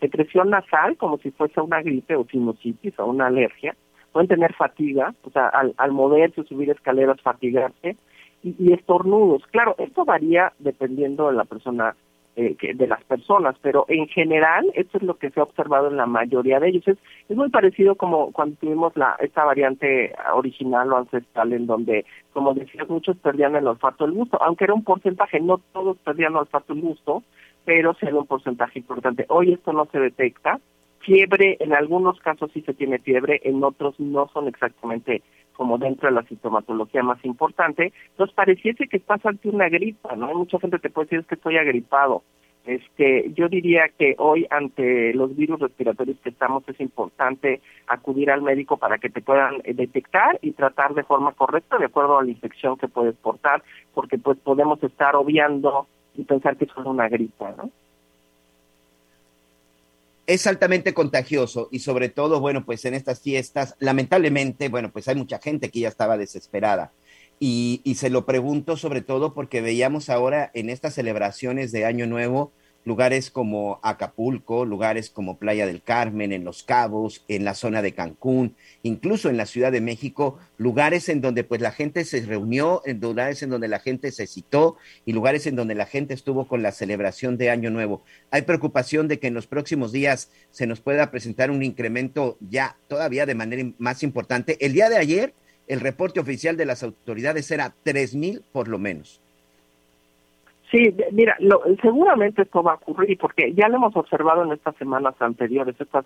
secreción nasal, como si fuese una gripe o sinusitis o una alergia, pueden tener fatiga, o sea, al, al moverse subir escaleras, fatigarse, y, estornudos. Claro, esto varía dependiendo de la persona, eh, que, de las personas, pero en general esto es lo que se ha observado en la mayoría de ellos. Es, es muy parecido como cuando tuvimos la esta variante original o ancestral en donde, como decías, muchos perdían el olfato el gusto, aunque era un porcentaje, no todos perdían el olfato el gusto, pero se da un porcentaje importante. Hoy esto no se detecta. Fiebre, en algunos casos sí se tiene fiebre, en otros no son exactamente como dentro de la sintomatología más importante. Entonces pareciese que estás ante una gripa, ¿no? Mucha gente te puede decir es que estoy agripado. Este, yo diría que hoy ante los virus respiratorios que estamos es importante acudir al médico para que te puedan eh, detectar y tratar de forma correcta de acuerdo a la infección que puedes portar, porque pues podemos estar obviando y pensar que es una gripa, ¿no? Es altamente contagioso y sobre todo, bueno, pues en estas fiestas, lamentablemente, bueno, pues hay mucha gente que ya estaba desesperada. Y, y, se lo pregunto sobre todo porque veíamos ahora en estas celebraciones de Año Nuevo lugares como Acapulco, lugares como Playa del Carmen, en Los Cabos, en la zona de Cancún, incluso en la Ciudad de México, lugares en donde pues la gente se reunió, en lugares en donde la gente se citó y lugares en donde la gente estuvo con la celebración de Año Nuevo. Hay preocupación de que en los próximos días se nos pueda presentar un incremento ya todavía de manera más importante. El día de ayer, el reporte oficial de las autoridades era tres mil por lo menos. Sí, mira, lo, seguramente esto va a ocurrir porque ya lo hemos observado en estas semanas anteriores. Estas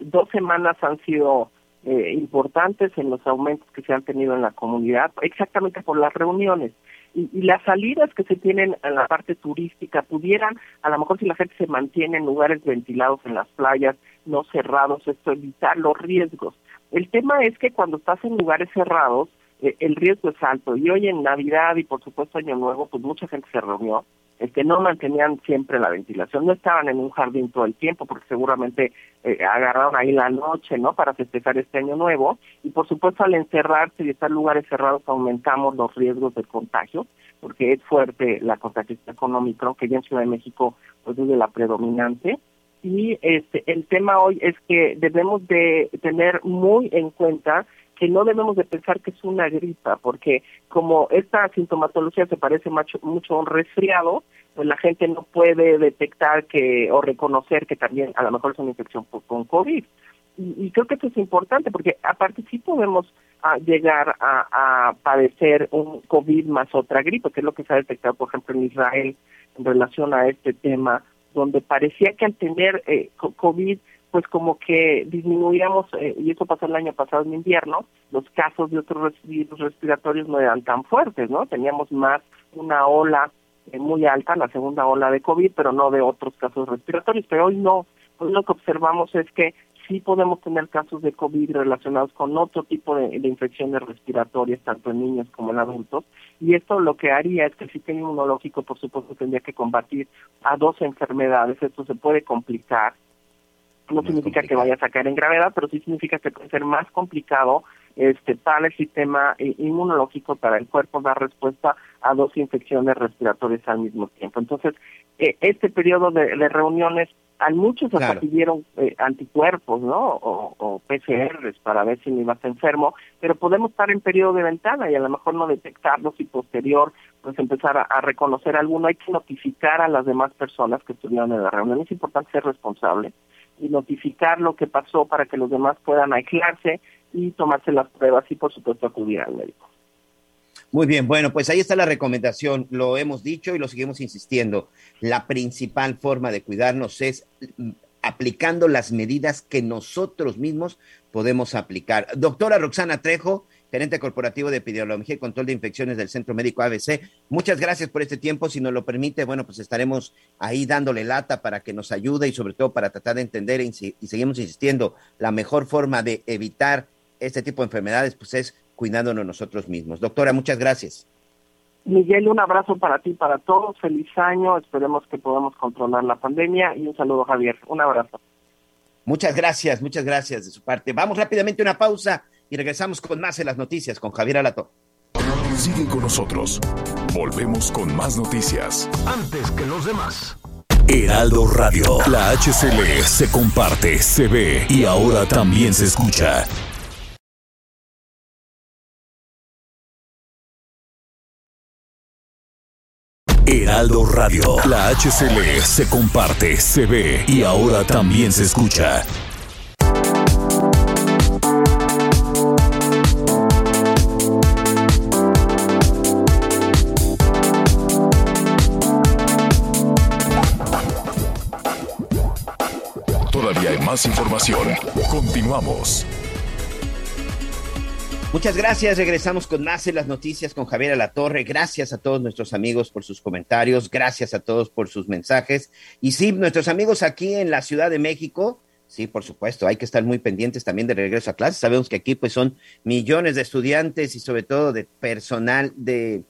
dos semanas han sido eh, importantes en los aumentos que se han tenido en la comunidad, exactamente por las reuniones. Y, y, las salidas que se tienen en la parte turística pudieran, a lo mejor si la gente se mantiene en lugares ventilados en las playas, no cerrados, esto evitar los riesgos. El tema es que cuando estás en lugares cerrados, eh, el riesgo es alto. Y hoy en Navidad y por supuesto Año Nuevo, pues mucha gente se reunió, este, no mantenían siempre la ventilación, no estaban en un jardín todo el tiempo, porque seguramente eh, agarraron ahí la noche, ¿no? Para festejar este Año Nuevo. Y por supuesto al encerrarse y estar lugares cerrados aumentamos los riesgos de contagio, porque es fuerte la contagiación económica, que ya en Ciudad de México pues es de la predominante y este el tema hoy es que debemos de tener muy en cuenta que no debemos de pensar que es una gripa, porque como esta sintomatología se parece mucho, mucho a un resfriado, pues la gente no puede detectar que o reconocer que también a lo mejor es una infección con COVID. Y, creo que eso es importante, porque aparte sí podemos ah, llegar a, padecer un COVID más otra gripa, que es lo que se ha detectado, por ejemplo, en Israel en relación a este tema, donde parecía que al tener eh, COVID pues como que disminuíamos, eh, y eso pasó el año pasado en invierno, los casos de otros virus respiratorios no eran tan fuertes, ¿no? Teníamos más una ola eh, muy alta, la segunda ola de COVID, pero no de otros casos respiratorios, pero hoy no, hoy lo que observamos es que sí podemos tener casos de COVID relacionados con otro tipo de, infecciones respiratorias, tanto en niños como en adultos, y esto lo que haría es que el sistema inmunológico, por supuesto, tendría que combatir a dos enfermedades, esto se puede complicar, no significa que vaya a sacar en gravedad, pero sí significa que puede ser más complicado este para el sistema inmunológico, para el cuerpo dar respuesta a dos infecciones respiratorias al mismo tiempo. Entonces, eh, este periodo de, reuniones, a muchos hasta pidieron eh, anticuerpos, ¿no? O, o, PCRs para ver si no ibas enfermo, pero podemos estar en periodo de ventana y a lo mejor no detectarlos y posterior pues empezar a, a reconocer alguno. Hay que notificar a las demás personas que estuvieron en la reunión. Es importante ser responsable y notificar lo que pasó para que los demás puedan aislarse y tomarse las pruebas y por supuesto acudir al médico. Muy bien, bueno, pues ahí está la recomendación, lo hemos dicho y lo seguimos insistiendo. La principal forma de cuidarnos es mm, aplicando las medidas que nosotros mismos podemos aplicar. Doctora Roxana Trejo, gerente corporativo de epidemiología y control de infecciones del Centro Médico ABC. Muchas gracias por este tiempo. Si nos lo permite, bueno, pues estaremos ahí dándole lata para que nos ayude y sobre todo para tratar de entender y, seguimos insistiendo, la mejor forma de evitar este tipo de enfermedades, pues es cuidándonos nosotros mismos. Doctora, muchas gracias. Miguel, un abrazo para ti, para todos. Feliz año. Esperemos que podamos controlar la pandemia y un saludo, Javier. Un abrazo. Muchas gracias, muchas gracias de su parte. Vamos rápidamente a una pausa y regresamos con más en las noticias con Javier Alato. Sigue con nosotros. Volvemos con más noticias. Antes que los demás. Heraldo Radio. La HCL se comparte, se ve y ahora también se escucha. Heraldo Radio. La HCL se comparte, se ve y ahora también se escucha. Más información. Continuamos. Muchas gracias. Regresamos con más en las noticias con Javier Alatorre. Gracias a todos nuestros amigos por sus comentarios. Gracias a todos por sus mensajes. Y sí, nuestros amigos aquí en la Ciudad de México, sí, por supuesto, hay que estar muy pendientes también de regreso a clases. Sabemos que aquí pues son millones de estudiantes y sobre todo de personal de,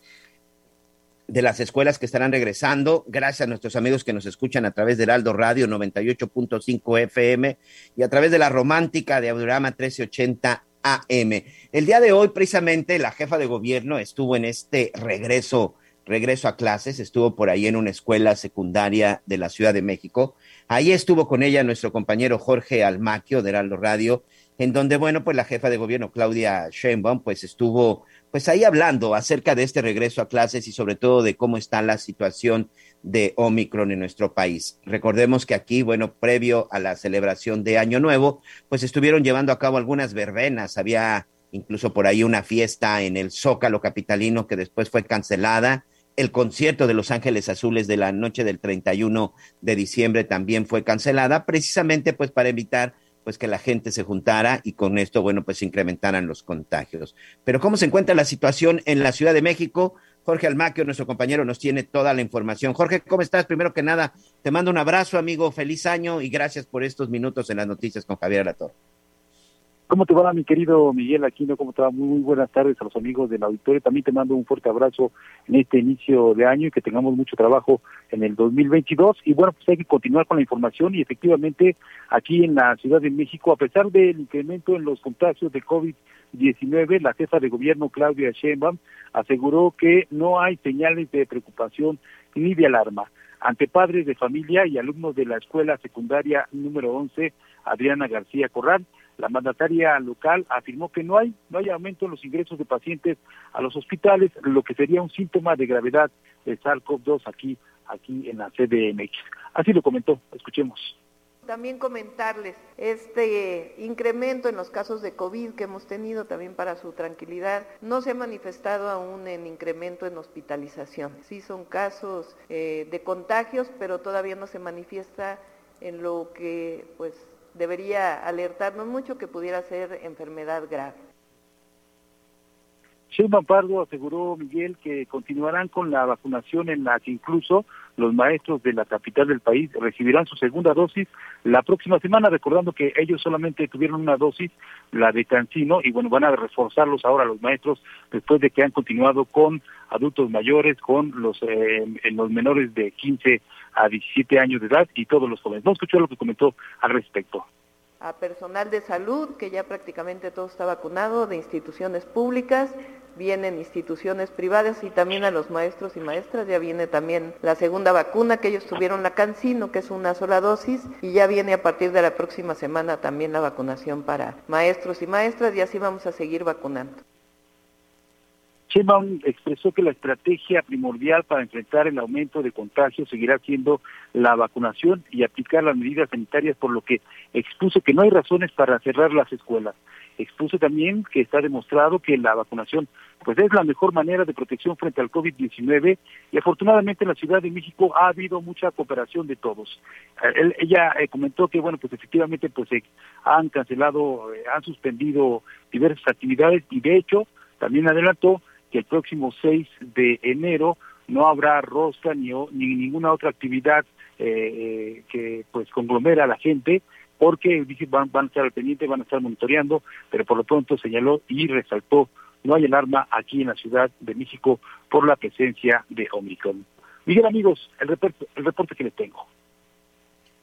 de las escuelas que estarán regresando. Gracias a nuestros amigos que nos escuchan a través del Aldo Radio 98.5 FM y a través de la romántica de Audiorama 1380 AM. El día de hoy, precisamente, la jefa de gobierno estuvo en este regreso, regreso a clases, estuvo por ahí en una escuela secundaria de la Ciudad de México. Ahí estuvo con ella nuestro compañero Jorge Almaquio de Heraldo Radio, en donde, bueno, pues la jefa de gobierno, Claudia Sheinbaum, pues estuvo, pues ahí hablando acerca de este regreso a clases y sobre todo de cómo está la situación de Omicron en nuestro país. Recordemos que aquí, bueno, previo a la celebración de Año Nuevo, pues estuvieron llevando a cabo algunas verbenas, había incluso por ahí una fiesta en el Zócalo capitalino que después fue cancelada. El concierto de Los Ángeles Azules de la noche del 31 de diciembre también fue cancelada, precisamente pues para evitar pues que la gente se juntara y con esto, bueno, pues incrementaran los contagios. Pero ¿cómo se encuentra la situación en la Ciudad de México? Jorge Almaquio, nuestro compañero, nos tiene toda la información. Jorge, ¿cómo estás? Primero que nada, te mando un abrazo, amigo, feliz año y gracias por estos minutos en las noticias con Javier Alator. ¿Cómo te va, mi querido Miguel Aquino? ¿Cómo te va? Muy, buenas tardes a los amigos del auditorio. También te mando un fuerte abrazo en este inicio de año y que tengamos mucho trabajo en el 2022. Y bueno, pues hay que continuar con la información y efectivamente aquí en la Ciudad de México, a pesar del incremento en los contagios de COVID-19, la jefa de gobierno Claudia Sheinbaum aseguró que no hay señales de preocupación ni de alarma. Ante padres de familia y alumnos de la escuela secundaria número 11, Adriana García Corral, la mandataria local afirmó que no hay no hay aumento en los ingresos de pacientes a los hospitales, lo que sería un síntoma de gravedad de SARS-CoV-2 aquí aquí en la CDMX. Así lo comentó, escuchemos. También comentarles este incremento en los casos de COVID que hemos tenido también para su tranquilidad. No se ha manifestado aún en incremento en hospitalización. Sí son casos eh, de contagios, pero todavía no se manifiesta en lo que pues debería alertarnos mucho que pudiera ser enfermedad grave. Sheinbaum Pardo aseguró, Miguel, que continuarán con la vacunación en la que incluso los maestros de la capital del país recibirán su segunda dosis la próxima semana, recordando que ellos solamente tuvieron una dosis, la de Cancino, y bueno, van a reforzarlos ahora los maestros después de que han continuado con adultos mayores, con los, eh, los menores de 15 a 17 años de edad y todos los jóvenes. Vamos a lo que comentó al respecto a personal de salud, que ya prácticamente todo está vacunado, de instituciones públicas, vienen instituciones privadas y también a los maestros y maestras, ya viene también la segunda vacuna, que ellos tuvieron la Cancino, que es una sola dosis, y ya viene a partir de la próxima semana también la vacunación para maestros y maestras, y así vamos a seguir vacunando. Sheinbaum expresó que la estrategia primordial para enfrentar el aumento de contagios seguirá siendo la vacunación y aplicar las medidas sanitarias, por lo que expuso que no hay razones para cerrar las escuelas. Expuso también que está demostrado que la vacunación pues es la mejor manera de protección frente al COVID-19 y afortunadamente en la Ciudad de México ha habido mucha cooperación de todos. ella eh, comentó que bueno, pues efectivamente pues se han cancelado, eh, han suspendido diversas actividades y de hecho también adelantó que el próximo 6 de enero no habrá rosca ni, ni ninguna otra actividad eh, eh, que pues conglomera a la gente porque van, a estar al pendiente, van a estar monitoreando, pero por lo pronto señaló y resaltó no hay alarma aquí en la Ciudad de México por la presencia de Omicron. Miguel, amigos, el reporte, el reporte que les tengo.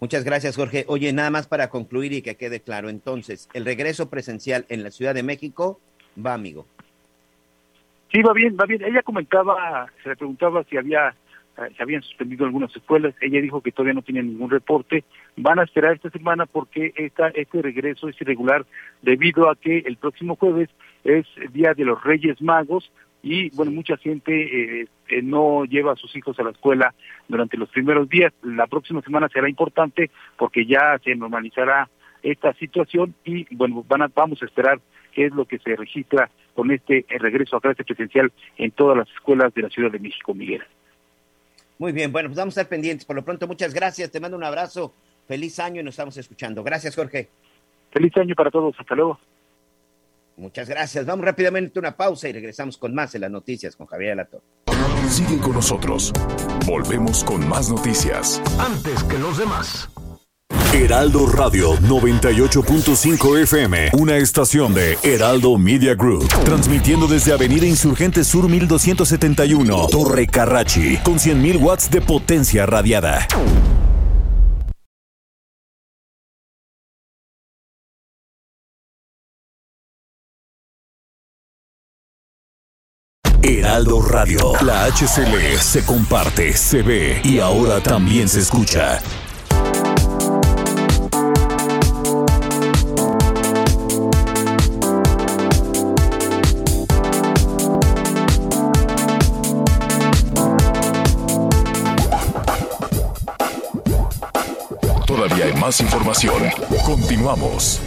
Muchas gracias, Jorge. Oye, nada más para concluir y que quede claro, entonces, el regreso presencial en la Ciudad de México va, amigo. Sí, va bien, va bien. Ella comentaba, se le preguntaba si había eh, se habían suspendido algunas escuelas. Ella dijo que todavía no tiene ningún reporte. Van a esperar esta semana porque esta, este regreso es irregular debido a que el próximo jueves es Día de los Reyes Magos y, bueno, mucha gente eh, eh, no lleva a sus hijos a la escuela durante los primeros días. La próxima semana será importante porque ya se normalizará esta situación y, bueno, van a, vamos a esperar qué es lo que se registra con este regreso a clase presencial en todas las escuelas de la Ciudad de México, Miguel. Muy bien, bueno, pues vamos a estar pendientes. Por lo pronto, muchas gracias. Te mando un abrazo. Feliz año y nos estamos escuchando. Gracias, Jorge. Feliz año para todos. Hasta luego. Muchas gracias. Vamos rápidamente a una pausa y regresamos con más en las noticias con Javier Alato. Sigue con nosotros. Volvemos con más noticias. Antes que los demás. Heraldo Radio 98.5 FM, una estación de Heraldo Media Group, transmitiendo desde Avenida Insurgente Sur 1271, Torre Carrachi, con 100.000 watts de potencia radiada. Heraldo Radio, la HCL se comparte, se ve y ahora también se escucha. Más información. Continuamos.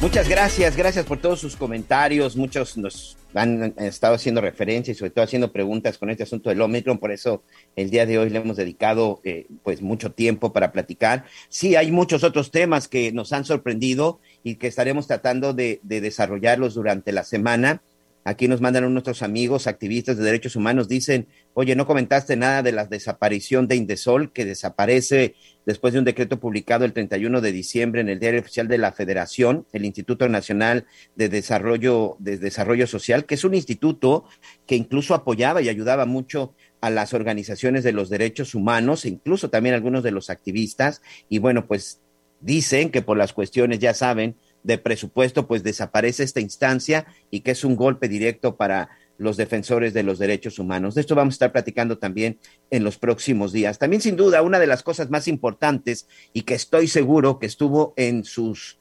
Muchas gracias, gracias por todos sus comentarios. Muchos nos han estado haciendo referencia y sobre todo haciendo preguntas con este asunto del Omicron. Por eso el día de hoy le hemos dedicado eh, pues mucho tiempo para platicar. Sí, hay muchos otros temas que nos han sorprendido y que estaremos tratando de, de desarrollarlos durante la semana. Aquí nos mandan nuestros amigos activistas de derechos humanos, dicen, oye, no comentaste nada de la desaparición de Indesol, que desaparece después de un decreto publicado el 31 de diciembre en el Diario Oficial de la Federación, el Instituto Nacional de Desarrollo, de Desarrollo Social, que es un instituto que incluso apoyaba y ayudaba mucho a las organizaciones de los derechos humanos, e incluso también algunos de los activistas, y bueno, pues dicen que por las cuestiones, ya saben, de presupuesto, pues desaparece esta instancia y que es un golpe directo para los defensores de los derechos humanos. De esto vamos a estar platicando también en los próximos días. También, sin duda, una de las cosas más importantes y que estoy seguro que estuvo en sus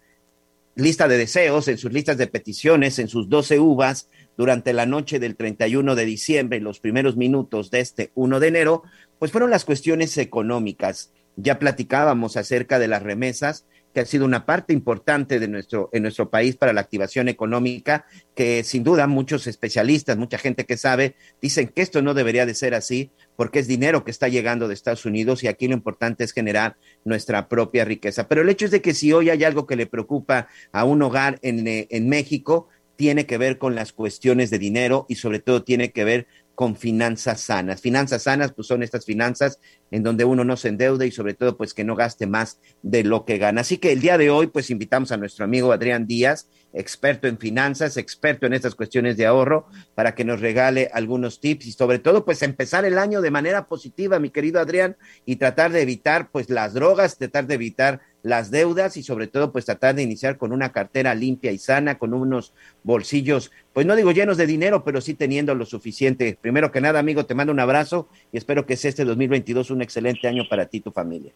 lista de deseos, en sus listas de peticiones, en sus 12 uvas durante la noche del 31 de diciembre y los primeros minutos de este 1 de enero, pues fueron las cuestiones económicas. Ya platicábamos acerca de las remesas, que ha sido una parte importante de nuestro, en nuestro país para la activación económica, que sin duda muchos especialistas, mucha gente que sabe, dicen que esto no debería de ser así, porque es dinero que está llegando de Estados Unidos y aquí lo importante es generar nuestra propia riqueza. Pero el hecho es de que si hoy hay algo que le preocupa a un hogar en, en México, tiene que ver con las cuestiones de dinero y sobre todo tiene que ver con finanzas sanas. Finanzas sanas, pues son estas finanzas en donde uno no se endeude y sobre todo, pues que no gaste más de lo que gana. Así que el día de hoy, pues invitamos a nuestro amigo Adrián Díaz, experto en finanzas, experto en estas cuestiones de ahorro, para que nos regale algunos tips y sobre todo, pues empezar el año de manera positiva, mi querido Adrián, y tratar de evitar, pues las drogas, tratar de evitar las deudas y sobre todo pues tratar de iniciar con una cartera limpia y sana, con unos bolsillos, pues no digo llenos de dinero, pero sí teniendo lo suficiente. Primero que nada, amigo, te mando un abrazo y espero que sea este 2022 un excelente año para ti y tu familia.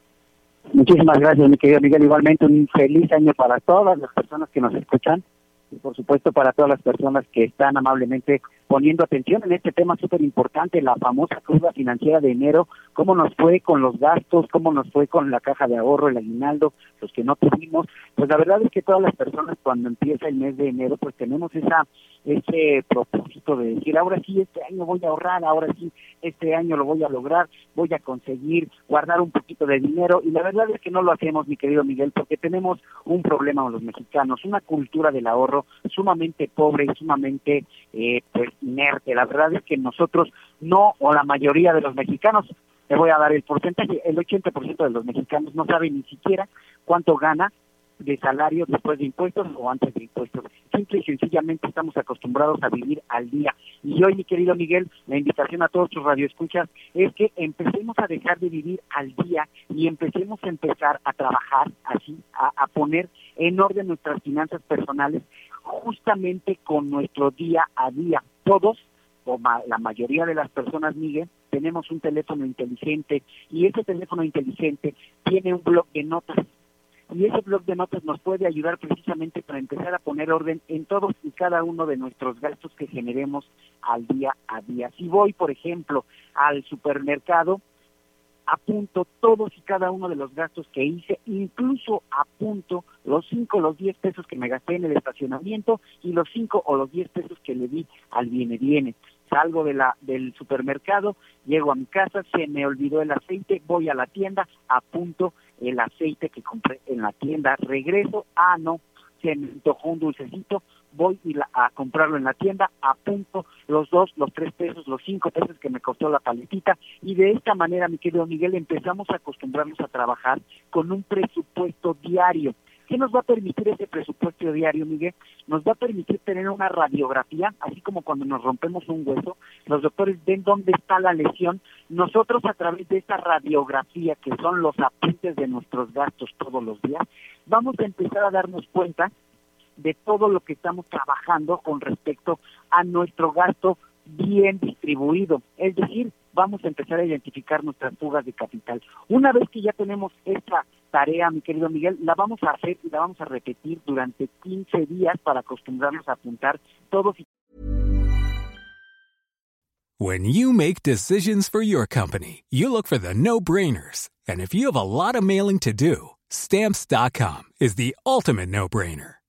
Muchísimas gracias, mi querido Miguel. Igualmente un feliz año para todas las personas que nos escuchan y por supuesto para todas las personas que están amablemente poniendo atención en este tema súper importante, la famosa cruda financiera de enero, cómo nos fue con los gastos, cómo nos fue con la caja de ahorro, el aguinaldo, los que no tuvimos. Pues la verdad es que todas las personas cuando empieza el mes de enero, pues tenemos esa ese propósito de decir, ahora sí, este año voy a ahorrar, ahora sí, este año lo voy a lograr, voy a conseguir guardar un poquito de dinero. Y la verdad es que no lo hacemos, mi querido Miguel, porque tenemos un problema con los mexicanos, una cultura del ahorro sumamente pobre, sumamente, eh, pues, inerte. La verdad es que nosotros no, o la mayoría de los mexicanos, te voy a dar el porcentaje, el 80% de los mexicanos no saben ni siquiera cuánto gana de salario después de impuestos o antes de impuestos. Simple y sencillamente estamos acostumbrados a vivir al día. Y hoy, mi querido Miguel, la invitación a todos tus radioescuchas es que empecemos a dejar de vivir al día y empecemos a empezar a trabajar así, a poner en orden nuestras finanzas personales justamente con nuestro día a día. Todos o la mayoría de las personas, Miguel, tenemos un teléfono inteligente y ese teléfono inteligente tiene un blog de notas y ese blog de notas nos puede ayudar precisamente para empezar a poner orden en todos y cada uno de nuestros gastos que generemos al día a día. Si voy, por ejemplo, al supermercado, apunto todos y cada uno de los gastos que hice, incluso apunto los 5 o los 10 pesos que me gasté en el estacionamiento y los 5 o los 10 pesos que le di al viene viene. salgo de la, del supermercado, llego a mi casa, se me olvidó el aceite, voy a la tienda, apunto el aceite que compré en la tienda, regreso, ah, no, se me antojó un dulcecito, voy a comprarlo en la tienda, apunto los dos, los tres pesos, los cinco pesos que me costó la paletita y de esta manera, mi querido Miguel, empezamos a acostumbrarnos a trabajar con un presupuesto diario. ¿Qué nos va a permitir ese presupuesto diario, Miguel? Nos va a permitir tener una radiografía, así como cuando nos rompemos un hueso, los doctores ven dónde está la lesión. Nosotros a través de esta radiografía, que son los apuntes de nuestros gastos todos los días, vamos a empezar a darnos cuenta de todo lo que estamos trabajando con respecto a nuestro gasto bien distribuido. Es decir, vamos a empezar a identificar nuestras fugas de capital. Una vez que ya tenemos esta tarea, mi querido Miguel, la vamos a hacer y la vamos a repetir durante 15 días para acostumbrarnos a apuntar todos. When you make decisions for your company, you look for the no-brainers. And if you have a lot of mailing to do, stamps.com is the ultimate no-brainer.